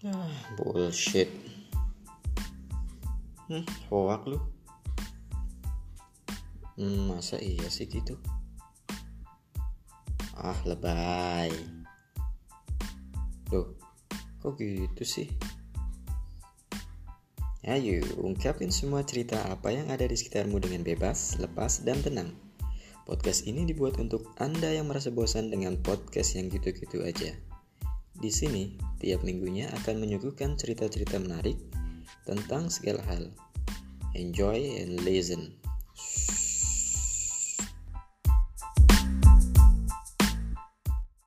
Ah, bullshit. Hmm, hoak lu. Hmm, masa iya sih gitu? Ah, lebay. Loh, kok gitu sih? Ayo, ungkapin semua cerita apa yang ada di sekitarmu dengan bebas, lepas, dan tenang. Podcast ini dibuat untuk Anda yang merasa bosan dengan podcast yang gitu-gitu aja. Di sini, tiap minggunya akan menyuguhkan cerita-cerita menarik tentang segala hal. Enjoy and listen.